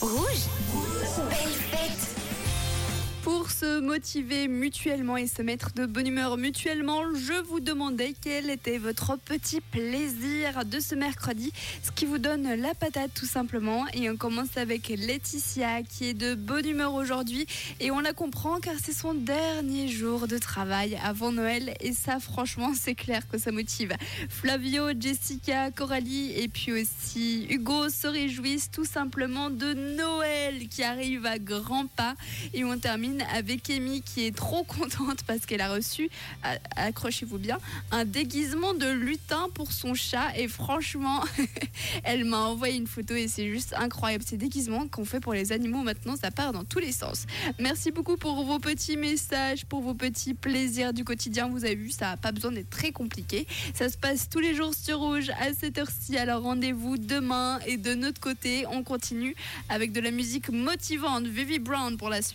Rouge. Belle fête. Se motiver mutuellement et se mettre de bonne humeur mutuellement, je vous demandais quel était votre petit plaisir de ce mercredi, ce qui vous donne la patate tout simplement. Et on commence avec Laetitia qui est de bonne humeur aujourd'hui et on la comprend car c'est son dernier jour de travail avant Noël et ça franchement c'est clair que ça motive. Flavio, Jessica, Coralie et puis aussi Hugo se réjouissent tout simplement de Noël qui arrive à grands pas et on termine avec Amy qui est trop contente parce qu'elle a reçu, accrochez-vous bien, un déguisement de lutin pour son chat et franchement, elle m'a envoyé une photo et c'est juste incroyable. Ces déguisements qu'on fait pour les animaux maintenant, ça part dans tous les sens. Merci beaucoup pour vos petits messages, pour vos petits plaisirs du quotidien. Vous avez vu, ça n'a pas besoin d'être très compliqué. Ça se passe tous les jours sur Rouge à cette heure-ci. Alors rendez-vous demain et de notre côté, on continue avec de la musique motivante. Vivi Brown pour la suite.